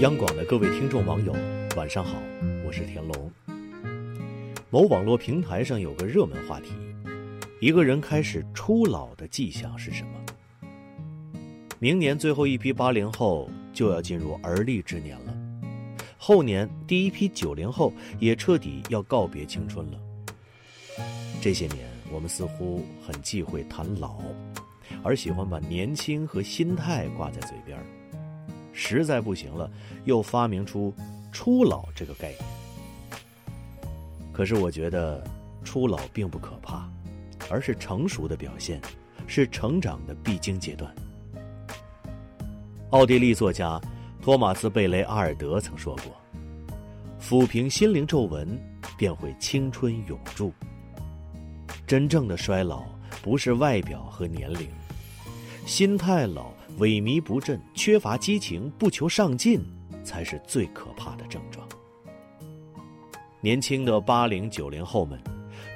央广的各位听众网友，晚上好，我是田龙。某网络平台上有个热门话题：一个人开始初老的迹象是什么？明年最后一批八零后就要进入而立之年了，后年第一批九零后也彻底要告别青春了。这些年，我们似乎很忌讳谈老，而喜欢把年轻和心态挂在嘴边。实在不行了，又发明出“初老”这个概念。可是我觉得，初老并不可怕，而是成熟的表现，是成长的必经阶段。奥地利作家托马斯·贝雷阿尔德曾说过：“抚平心灵皱纹，便会青春永驻。”真正的衰老不是外表和年龄，心态老。萎靡不振、缺乏激情、不求上进，才是最可怕的症状。年轻的八零九零后们，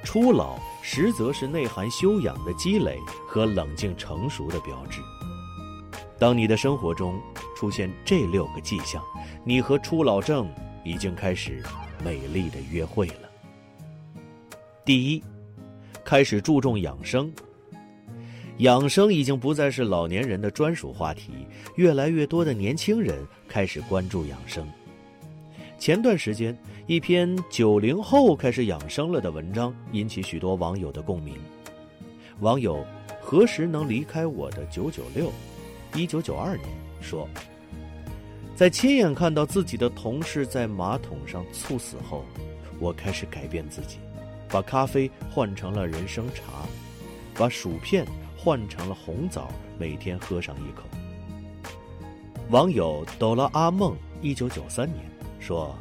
初老实则是内涵修养的积累和冷静成熟的标志。当你的生活中出现这六个迹象，你和初老症已经开始美丽的约会了。第一，开始注重养生。养生已经不再是老年人的专属话题，越来越多的年轻人开始关注养生。前段时间，一篇九零后开始养生了的文章引起许多网友的共鸣。网友何时能离开我的九九六？一九九二年说，在亲眼看到自己的同事在马桶上猝死后，我开始改变自己，把咖啡换成了人参茶，把薯片。换成了红枣，每天喝上一口。网友哆啦阿梦一九九三年说：“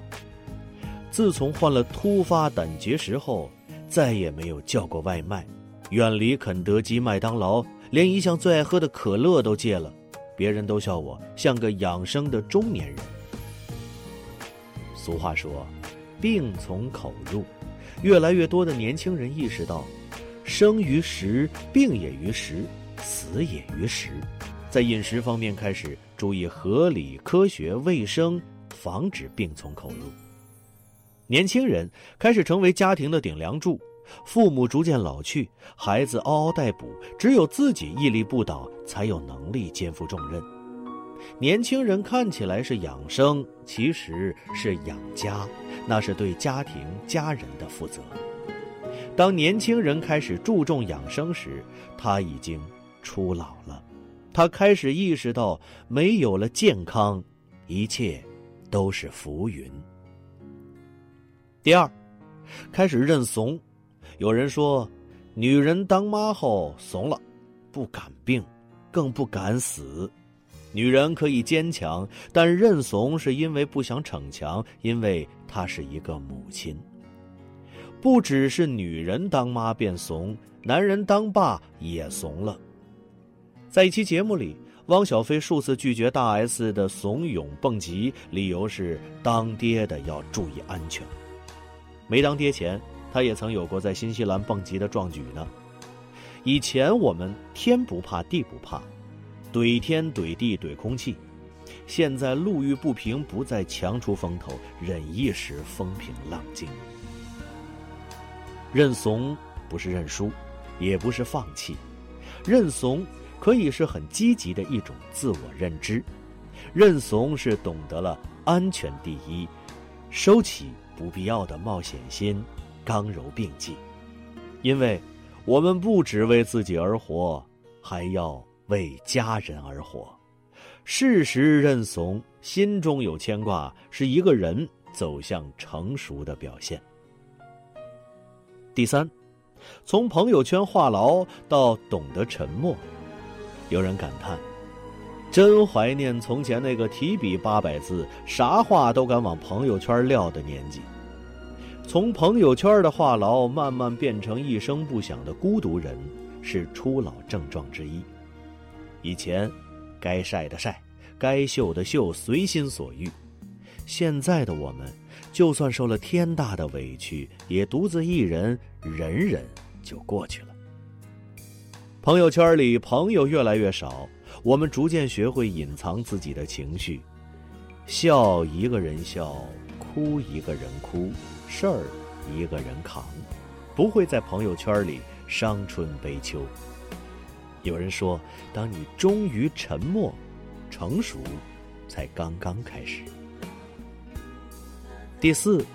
自从患了突发胆结石后，再也没有叫过外卖，远离肯德基、麦当劳，连一向最爱喝的可乐都戒了。别人都笑我像个养生的中年人。”俗话说：“病从口入。”越来越多的年轻人意识到。生于时，病也于时，死也于时。在饮食方面开始注意合理、科学、卫生，防止病从口入。年轻人开始成为家庭的顶梁柱，父母逐渐老去，孩子嗷嗷待哺，只有自己屹立不倒，才有能力肩负重任。年轻人看起来是养生，其实是养家，那是对家庭、家人的负责。当年轻人开始注重养生时，他已经初老了。他开始意识到，没有了健康，一切都是浮云。第二，开始认怂。有人说，女人当妈后怂了，不敢病，更不敢死。女人可以坚强，但认怂是因为不想逞强，因为她是一个母亲。不只是女人当妈变怂，男人当爸也怂了。在一期节目里，汪小菲数次拒绝大 S 的怂恿蹦极，理由是当爹的要注意安全。没当爹前，他也曾有过在新西兰蹦极的壮举呢。以前我们天不怕地不怕，怼天怼地怼空气，现在路遇不平不再强出风头，忍一时风平浪静。认怂不是认输，也不是放弃，认怂可以是很积极的一种自我认知。认怂是懂得了安全第一，收起不必要的冒险心，刚柔并济。因为，我们不只为自己而活，还要为家人而活。适时认怂，心中有牵挂，是一个人走向成熟的表现。第三，从朋友圈话痨到懂得沉默，有人感叹：“真怀念从前那个提笔八百字，啥话都敢往朋友圈撂的年纪。”从朋友圈的话痨慢慢变成一声不响的孤独人，是初老症状之一。以前，该晒的晒，该秀的秀，随心所欲。现在的我们。就算受了天大的委屈，也独自一人忍忍就过去了。朋友圈里朋友越来越少，我们逐渐学会隐藏自己的情绪，笑一个人笑，哭一个人哭，事儿一个人扛，不会在朋友圈里伤春悲秋。有人说，当你终于沉默，成熟，才刚刚开始。第四，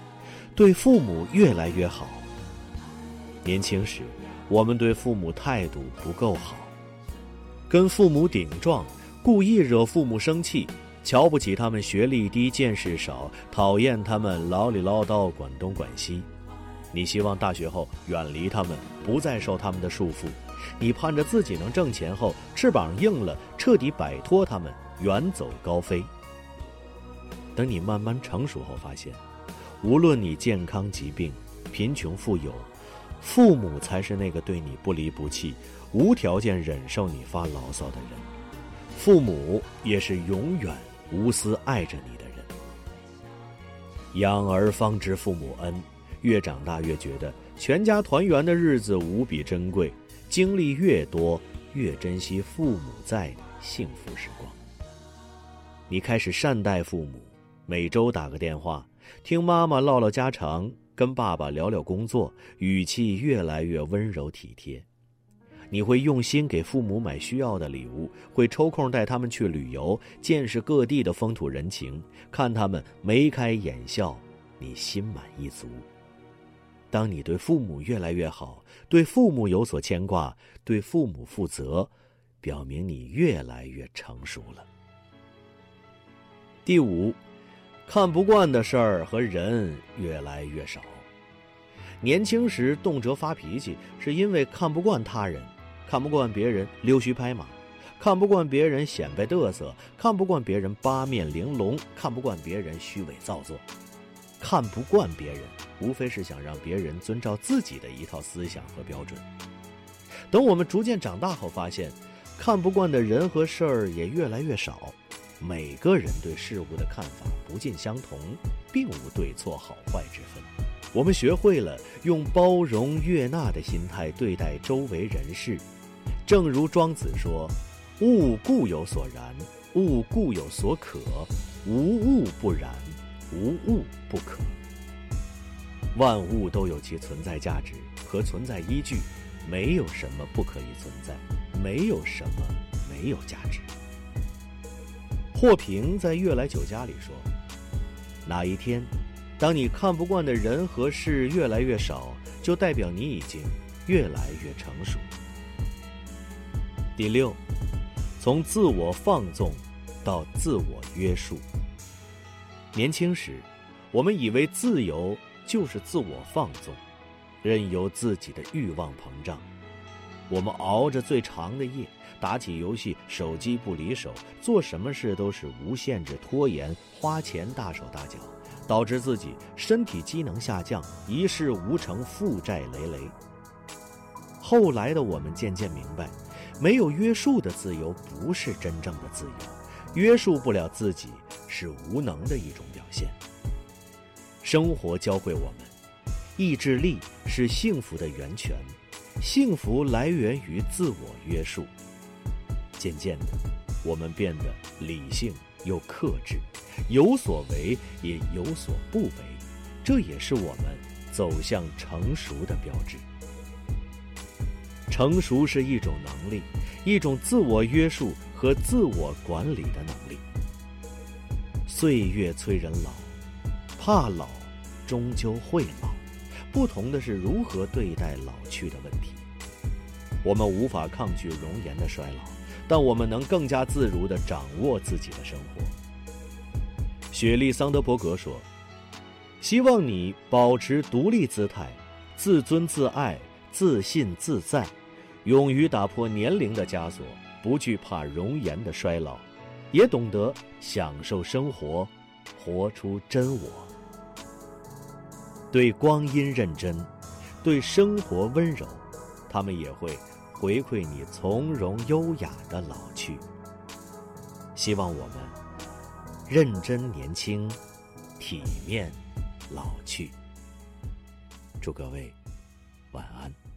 对父母越来越好。年轻时，我们对父母态度不够好，跟父母顶撞，故意惹父母生气，瞧不起他们学历低、见识少，讨厌他们唠里唠叨、管东管西。你希望大学后远离他们，不再受他们的束缚。你盼着自己能挣钱后翅膀硬了，彻底摆脱他们，远走高飞。等你慢慢成熟后，发现，无论你健康疾病、贫穷富有，父母才是那个对你不离不弃、无条件忍受你发牢骚的人。父母也是永远无私爱着你的人。养儿方知父母恩，越长大越觉得全家团圆的日子无比珍贵。经历越多，越珍惜父母在的幸福时光。你开始善待父母，每周打个电话，听妈妈唠唠家常，跟爸爸聊聊工作，语气越来越温柔体贴。你会用心给父母买需要的礼物，会抽空带他们去旅游，见识各地的风土人情，看他们眉开眼笑，你心满意足。当你对父母越来越好，对父母有所牵挂，对父母负责，表明你越来越成熟了。第五，看不惯的事儿和人越来越少。年轻时动辄发脾气，是因为看不惯他人，看不惯别人溜须拍马，看不惯别人显摆嘚瑟，看不惯别人八面玲珑，看不惯别人虚伪造作，看不惯别人。无非是想让别人遵照自己的一套思想和标准。等我们逐渐长大后，发现看不惯的人和事儿也越来越少。每个人对事物的看法不尽相同，并无对错好坏之分。我们学会了用包容悦纳的心态对待周围人事。正如庄子说：“物固有所然，物固有所可，无物不然，无物不可。”万物都有其存在价值和存在依据，没有什么不可以存在，没有什么没有价值。霍平在《悦来酒家》里说：“哪一天，当你看不惯的人和事越来越少，就代表你已经越来越成熟。”第六，从自我放纵到自我约束。年轻时，我们以为自由。就是自我放纵，任由自己的欲望膨胀。我们熬着最长的夜，打起游戏，手机不离手，做什么事都是无限制拖延，花钱大手大脚，导致自己身体机能下降，一事无成，负债累累。后来的我们渐渐明白，没有约束的自由不是真正的自由，约束不了自己是无能的一种表现。生活教会我们，意志力是幸福的源泉，幸福来源于自我约束。渐渐的，我们变得理性又克制，有所为也有所不为，这也是我们走向成熟的标志。成熟是一种能力，一种自我约束和自我管理的能力。岁月催人老，怕老。终究会老，不同的是如何对待老去的问题。我们无法抗拒容颜的衰老，但我们能更加自如地掌握自己的生活。雪莉·桑德伯格说：“希望你保持独立姿态，自尊自爱，自信自在，勇于打破年龄的枷锁，不惧怕容颜的衰老，也懂得享受生活，活出真我。”对光阴认真，对生活温柔，他们也会回馈你从容优雅的老去。希望我们认真年轻，体面老去。祝各位晚安。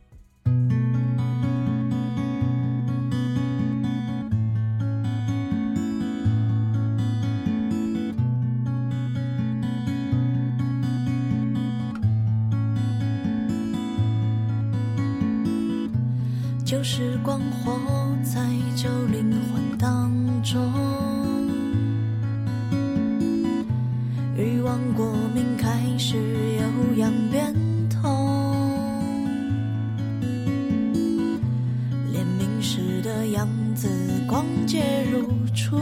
旧时光活在旧灵魂当中，欲望过敏开始有样变通，连明时的样子光洁如初，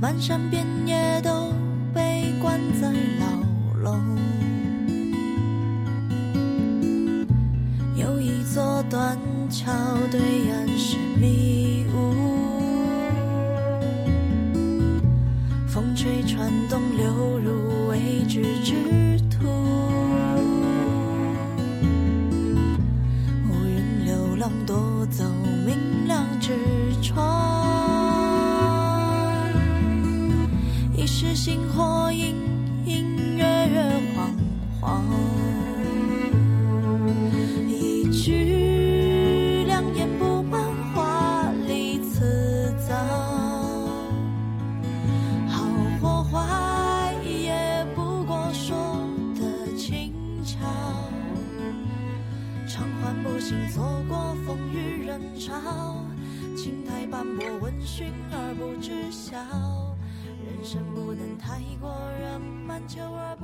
漫山遍野都被关在牢笼。断桥对岸是迷雾，风吹船动流入未知之生不能太过圆满，求而，